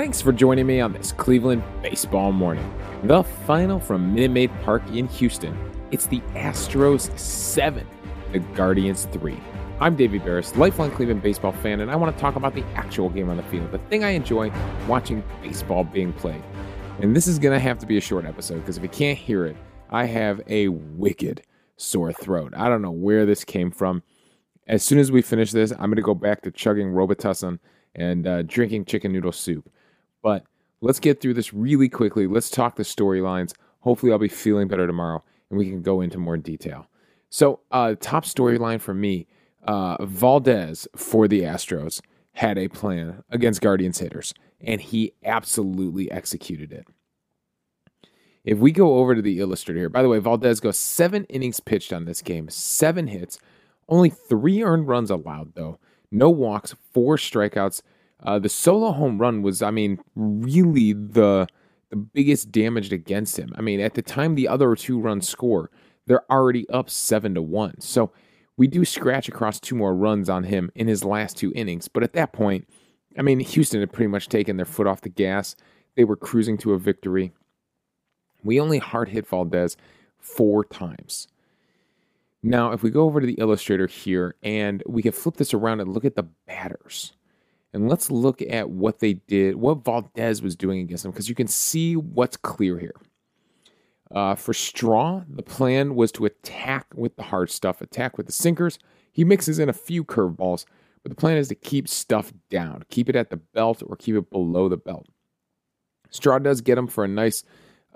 Thanks for joining me on this Cleveland baseball morning. The final from Minute Maid Park in Houston. It's the Astros 7, the Guardians 3. I'm Davey Berris, lifelong Cleveland baseball fan, and I want to talk about the actual game on the field, the thing I enjoy watching baseball being played. And this is going to have to be a short episode because if you can't hear it, I have a wicked sore throat. I don't know where this came from. As soon as we finish this, I'm going to go back to chugging Robitussin and uh, drinking chicken noodle soup. But let's get through this really quickly. Let's talk the storylines. Hopefully, I'll be feeling better tomorrow and we can go into more detail. So, uh, top storyline for me uh, Valdez for the Astros had a plan against Guardians hitters, and he absolutely executed it. If we go over to the illustrator here, by the way, Valdez goes seven innings pitched on this game, seven hits, only three earned runs allowed, though. No walks, four strikeouts, uh, the solo home run was, I mean, really the the biggest damage against him. I mean, at the time the other two runs score, they're already up seven to one. So we do scratch across two more runs on him in his last two innings. But at that point, I mean, Houston had pretty much taken their foot off the gas. They were cruising to a victory. We only hard hit Valdez four times. Now, if we go over to the illustrator here and we can flip this around and look at the batters. And let's look at what they did, what Valdez was doing against them, because you can see what's clear here. Uh, for Straw, the plan was to attack with the hard stuff, attack with the sinkers. He mixes in a few curveballs, but the plan is to keep stuff down, keep it at the belt or keep it below the belt. Straw does get him for a nice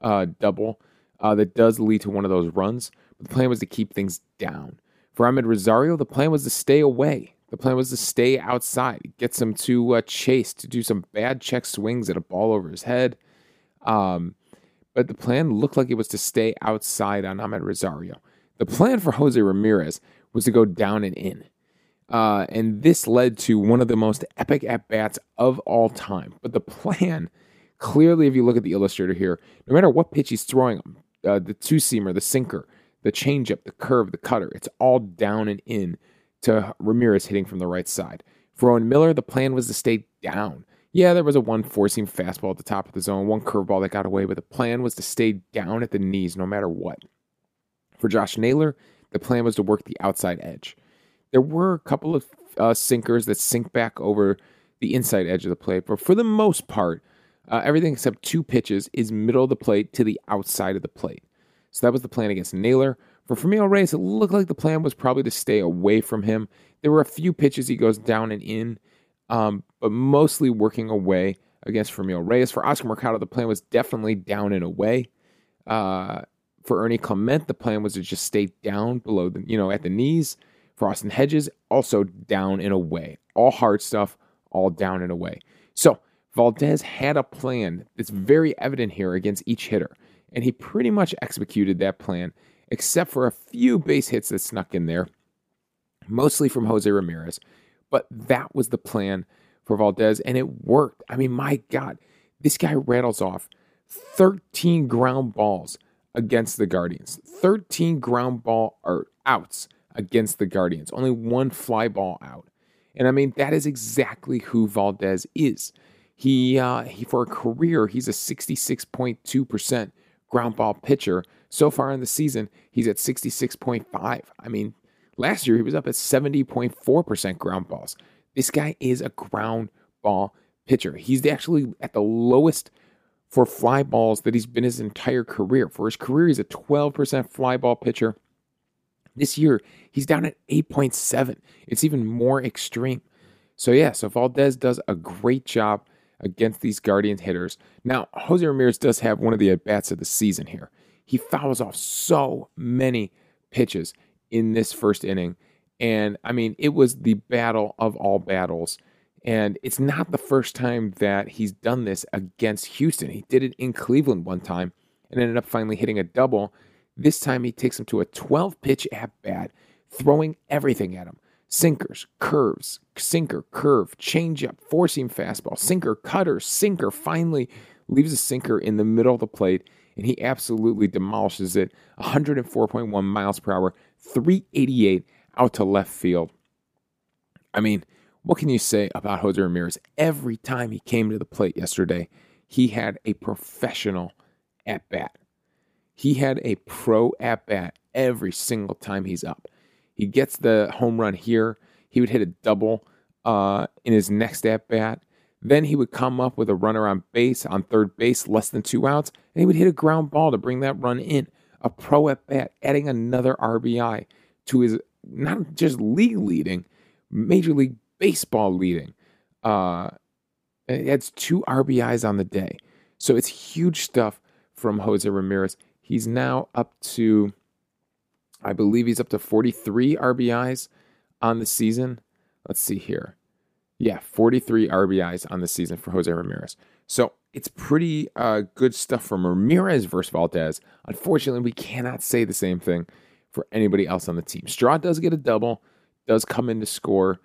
uh, double uh, that does lead to one of those runs, but the plan was to keep things down. For Amed Rosario, the plan was to stay away. The plan was to stay outside, get some to uh, chase, to do some bad check swings at a ball over his head. Um, but the plan looked like it was to stay outside on Amed Rosario. The plan for Jose Ramirez was to go down and in. Uh, and this led to one of the most epic at bats of all time. But the plan, clearly, if you look at the illustrator here, no matter what pitch he's throwing him, uh, the two seamer, the sinker, the changeup, the curve, the cutter, it's all down and in to Ramirez hitting from the right side. For Owen Miller, the plan was to stay down. Yeah, there was a one four seam fastball at the top of the zone, one curveball that got away, but the plan was to stay down at the knees no matter what. For Josh Naylor, the plan was to work the outside edge. There were a couple of uh, sinkers that sink back over the inside edge of the plate, but for the most part, uh, everything except two pitches is middle of the plate to the outside of the plate. So that was the plan against Naylor. For Franmil Reyes, it looked like the plan was probably to stay away from him. There were a few pitches he goes down and in, um, but mostly working away against Franmil Reyes. For Oscar Mercado, the plan was definitely down and away. Uh, for Ernie Clement, the plan was to just stay down below the, you know, at the knees. For Austin Hedges, also down and away. All hard stuff, all down and away. So Valdez had a plan that's very evident here against each hitter, and he pretty much executed that plan except for a few base hits that snuck in there, mostly from Jose Ramirez. But that was the plan for Valdez, and it worked. I mean, my God, this guy rattles off 13 ground balls against the Guardians, 13 ground ball or outs against the Guardians, only one fly ball out. And I mean, that is exactly who Valdez is. He, uh, he for a career, he's a 66.2% ground ball pitcher so far in the season, he's at 66.5. I mean, last year he was up at 70.4% ground balls. This guy is a ground ball pitcher. He's actually at the lowest for fly balls that he's been his entire career. For his career, he's a 12% fly ball pitcher. This year, he's down at 8.7. It's even more extreme. So, yeah, so Valdez does a great job against these Guardians hitters. Now, Jose Ramirez does have one of the at bats of the season here. He fouls off so many pitches in this first inning. And I mean, it was the battle of all battles. And it's not the first time that he's done this against Houston. He did it in Cleveland one time and ended up finally hitting a double. This time he takes him to a 12 pitch at bat, throwing everything at him sinkers, curves, sinker, curve, changeup, seam fastball, sinker, cutter, sinker. Finally leaves a sinker in the middle of the plate and he absolutely demolishes it 104.1 miles per hour, 388 out to left field. I mean, what can you say about Jose Ramirez? Every time he came to the plate yesterday, he had a professional at bat. He had a pro at bat every single time he's up. He gets the home run here. He would hit a double uh, in his next at bat. Then he would come up with a runner on base, on third base, less than two outs, and he would hit a ground ball to bring that run in. A pro at bat, adding another RBI to his not just league leading, Major League Baseball leading. Uh, it's two RBIs on the day. So it's huge stuff from Jose Ramirez. He's now up to, I believe he's up to 43 RBIs on the season. Let's see here. Yeah, 43 RBIs on the season for Jose Ramirez. So it's pretty uh, good stuff from Ramirez versus Valdez. Unfortunately, we cannot say the same thing for anybody else on the team. Straw does get a double, does come in to score.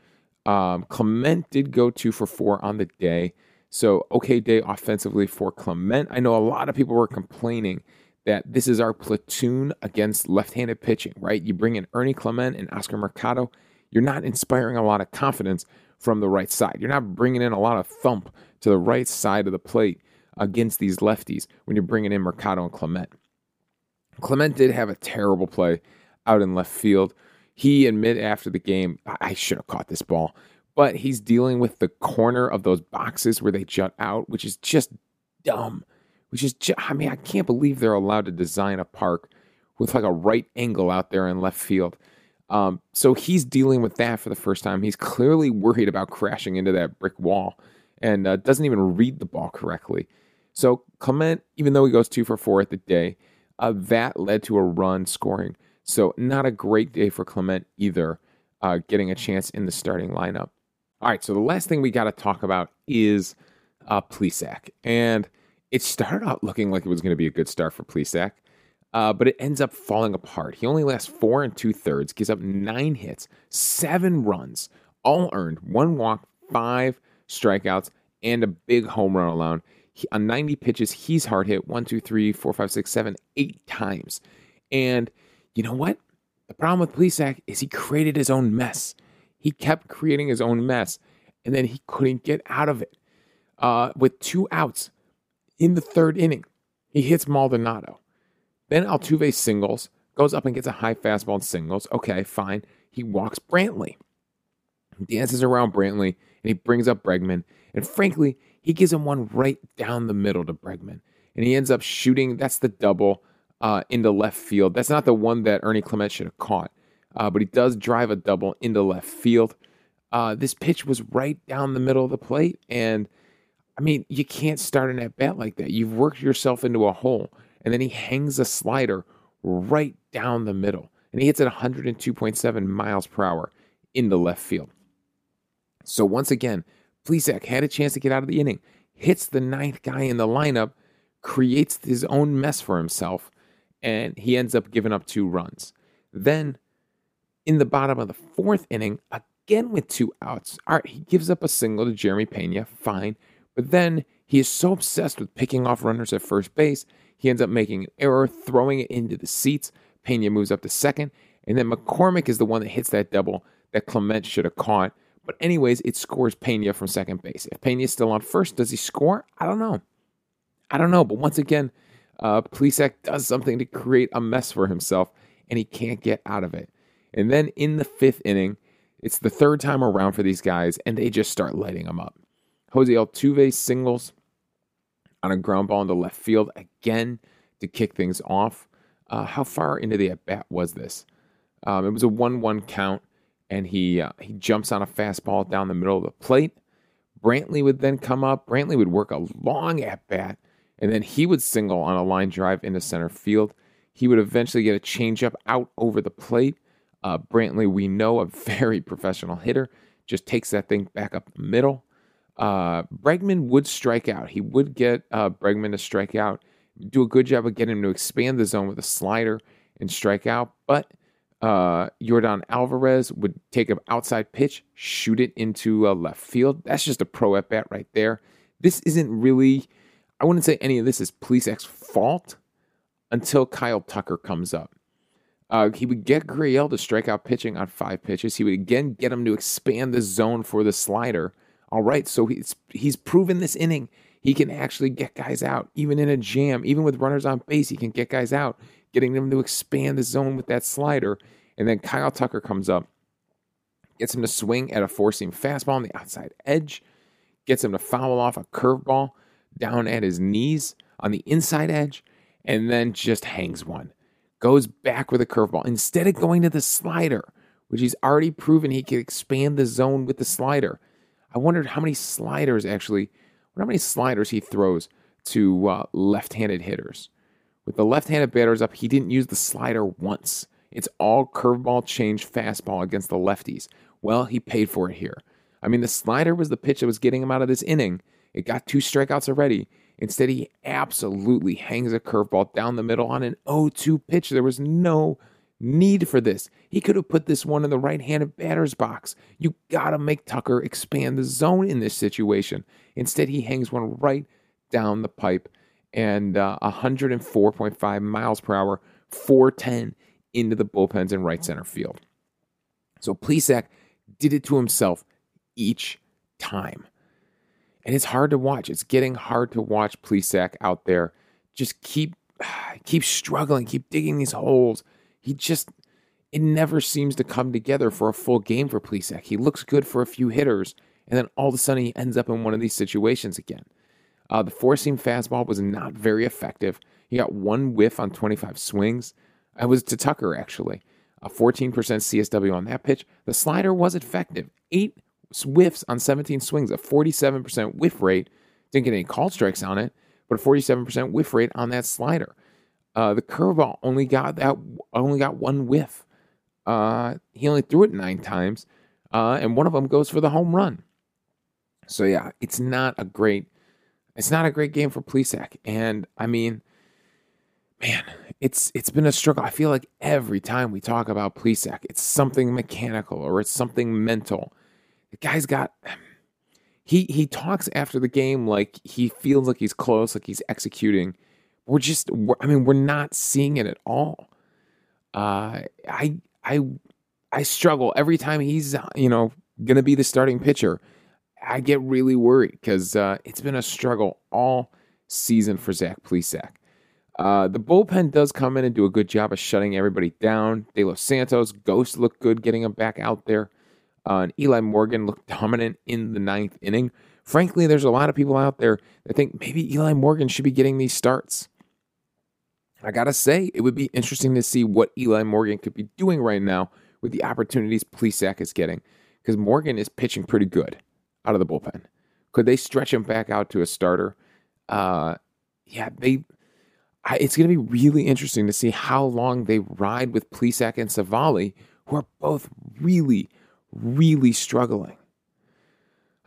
Um, Clement did go two for four on the day. So, okay day offensively for Clement. I know a lot of people were complaining that this is our platoon against left handed pitching, right? You bring in Ernie Clement and Oscar Mercado. You're not inspiring a lot of confidence from the right side. You're not bringing in a lot of thump to the right side of the plate against these lefties when you're bringing in Mercado and Clement. Clement did have a terrible play out in left field. He admitted after the game, I should have caught this ball, but he's dealing with the corner of those boxes where they jut out, which is just dumb. Which is, just, I mean, I can't believe they're allowed to design a park with like a right angle out there in left field. Um, so he's dealing with that for the first time. He's clearly worried about crashing into that brick wall and uh, doesn't even read the ball correctly. So Clement, even though he goes two for four at the day, uh, that led to a run scoring. So not a great day for Clement either, uh, getting a chance in the starting lineup. All right, so the last thing we got to talk about is uh, Plesac. And it started out looking like it was going to be a good start for Plesac uh, but it ends up falling apart. He only lasts four and two thirds, gives up nine hits, seven runs, all earned, one walk, five strikeouts, and a big home run allowed. He, on 90 pitches, he's hard hit one, two, three, four, five, six, seven, eight times. And you know what? The problem with Plesac is he created his own mess. He kept creating his own mess, and then he couldn't get out of it. Uh, with two outs in the third inning, he hits Maldonado. Then Altuve singles, goes up and gets a high fastball and singles. Okay, fine. He walks Brantley, dances around Brantley, and he brings up Bregman. And frankly, he gives him one right down the middle to Bregman. And he ends up shooting. That's the double uh, into left field. That's not the one that Ernie Clement should have caught, uh, but he does drive a double into left field. Uh, this pitch was right down the middle of the plate. And I mean, you can't start an at bat like that. You've worked yourself into a hole and then he hangs a slider right down the middle, and he hits it 102.7 miles per hour into left field. So once again, Plesac had a chance to get out of the inning, hits the ninth guy in the lineup, creates his own mess for himself, and he ends up giving up two runs. Then, in the bottom of the fourth inning, again with two outs, all right, he gives up a single to Jeremy Pena, fine, but then he is so obsessed with picking off runners at first base, he ends up making an error, throwing it into the seats. Pena moves up to second. And then McCormick is the one that hits that double that Clement should have caught. But, anyways, it scores Pena from second base. If Pena is still on first, does he score? I don't know. I don't know. But once again, uh, does something to create a mess for himself, and he can't get out of it. And then in the fifth inning, it's the third time around for these guys, and they just start lighting them up. Jose Altuve singles on a ground ball into left field again to kick things off. Uh, how far into the at bat was this? Um, it was a one-one count, and he uh, he jumps on a fastball down the middle of the plate. Brantley would then come up. Brantley would work a long at bat, and then he would single on a line drive into center field. He would eventually get a changeup out over the plate. Uh, Brantley, we know, a very professional hitter, just takes that thing back up the middle. Uh, Bregman would strike out. He would get uh, Bregman to strike out, do a good job of getting him to expand the zone with a slider and strike out. But uh, Yordan Alvarez would take an outside pitch, shoot it into uh, left field. That's just a pro at bat right there. This isn't really, I wouldn't say any of this is Plesac's fault until Kyle Tucker comes up. Uh, he would get Gurriel to strike out pitching on five pitches. He would again get him to expand the zone for the slider. All right, so he's he's proven this inning he can actually get guys out, even in a jam, even with runners on base. He can get guys out, getting them to expand the zone with that slider. And then Kyle Tucker comes up, gets him to swing at a four seam fastball on the outside edge, gets him to foul off a curveball down at his knees on the inside edge, and then just hangs one goes back with a curveball instead of going to the slider, which he's already proven he can expand the zone with the slider. I wondered how many sliders actually, how many sliders he throws to uh, left-handed hitters. With the left-handed batters up, he didn't use the slider once. It's all curveball, change, fastball against the lefties. Well, he paid for it here. I mean, the slider was the pitch that was getting him out of this inning. It got two strikeouts already. Instead, he absolutely hangs a curveball down the middle on an 0 2 pitch. There was no need for this. He could have put this one in the right handed batter's box. You got to make Tucker expand the zone in this situation. Instead, he hangs one right down the pipe and uh, 104.5 miles per hour, 410 into the bullpens in right center field. So Plesac did it to himself each time and it's hard to watch. It's getting hard to watch Plesac out there. Just keep keep struggling, keep digging these holes. He just it never seems to come together for a full game for Plesac. He looks good for a few hitters, and then all of a sudden he ends up in one of these situations again. Uh, the four seam fastball was not very effective. He got one whiff on 25 swings. It was to Tucker, actually. A 14% CSW on that pitch. The slider was effective. Eight whiffs on 17 swings, a 47% whiff rate. Didn't get any call strikes on it, but a 47% whiff rate on that slider. Uh, the curveball only got that only got one whiff. Uh, he only threw it nine times, uh, and one of them goes for the home run. So yeah, it's not a great it's not a great game for Plesac. And I mean, man, it's it's been a struggle. I feel like every time we talk about Plesac, it's something mechanical or it's something mental the guy's got he he talks after the game like he feels like he's close, like he's executing. We're just we're, I mean, we're not seeing it at all. Uh I I I struggle every time he's you know to be the starting pitcher. I get really worried because uh, it's been a struggle all season for Zach Plesac. Uh, the bullpen does come in and do a good job of shutting everybody down. De Los Santos, Ghost look good getting him back out there. Uh, and Eli Morgan looked dominant in the ninth inning. Frankly, there's a lot of people out there that think maybe Eli Morgan should be getting these starts. I gotta say, it would be interesting to see what Eli Morgan could be doing right now with the opportunities Plesac is getting, because Morgan is pitching pretty good out of the bullpen. Could they stretch him back out to a starter? Uh, yeah, they. I, it's going to be really interesting to see how long they ride with Plesac and Civale, who are both really, really struggling.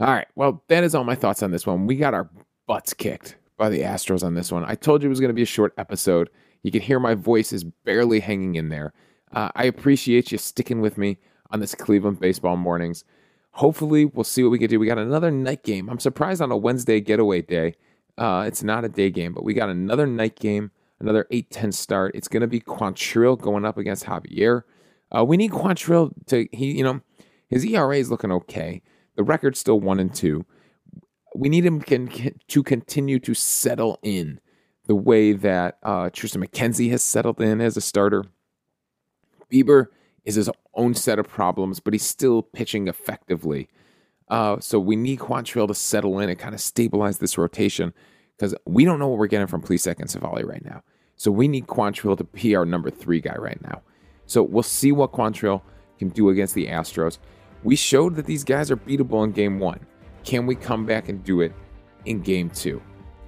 All right. Well, that is all my thoughts on this one. We got our butts kicked by the Astros on this one. I told you it was going to be a short episode. You can hear my voice is barely hanging in there. Uh, I appreciate you sticking with me on this Cleveland baseball mornings. Hopefully, we'll see what we can do. We got another night game. I'm surprised on a Wednesday getaway day. Uh, it's not a day game, but we got another night game, another 8 10 start. It's going to be Quantrill going up against Javier. Uh, we need Quantrill to, he, you know, his ERA is looking okay. The record's still one and two. We need him can, to continue to settle in the way that uh, Triston McKenzie has settled in as a starter. Bieber is his own set of problems, but he's still pitching effectively. Uh, so we need Quantrill to settle in and kind of stabilize this rotation because we don't know what we're getting from Plesac and Civale right now. So we need Quantrill to be our number three guy right now. So we'll see what Quantrill can do against the Astros. We showed that these guys are beatable in game one. Can we come back and do it in game two?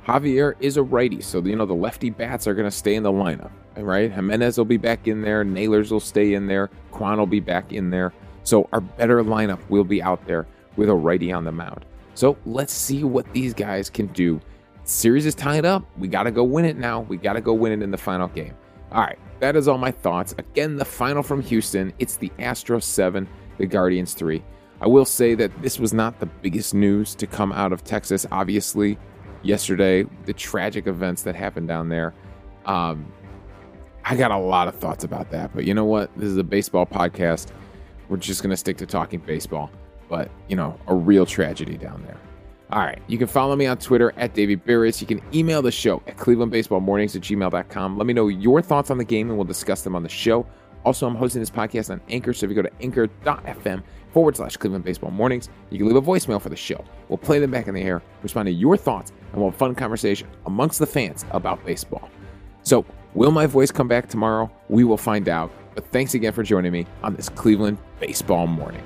Javier is a righty, so you know the lefty bats are going to stay in the lineup, right? Giménez will be back in there, Naylors will stay in there, Kwan will be back in there. So our better lineup will be out there with a righty on the mound. So let's see what these guys can do. series is tied up. We got to go win it now. We got to go win it in the final game. All right, that is all my thoughts. Again, the final from Houston. It's the Astros 7, the Guardians 3. I will say that this was not the biggest news to come out of Texas, obviously. Yesterday, the tragic events that happened down there. Um, I got a lot of thoughts about that, but you know what? This is a baseball podcast. We're just going to stick to talking baseball, but you know, a real tragedy down there. All right. You can follow me on Twitter at Davey Berris. You can email the show at clevelandbaseballmornings at gmail.com. Let me know your thoughts on the game and we'll discuss them on the show. Also, I'm hosting this podcast on Anchor, so if you go to anchor.fm forward slash Cleveland Baseball Mornings, you can leave a voicemail for the show. We'll play them back in the air, respond to your thoughts, and we'll have fun conversation amongst the fans about baseball. So, will my voice come back tomorrow? We will find out. But thanks again for joining me on this Cleveland Baseball Morning.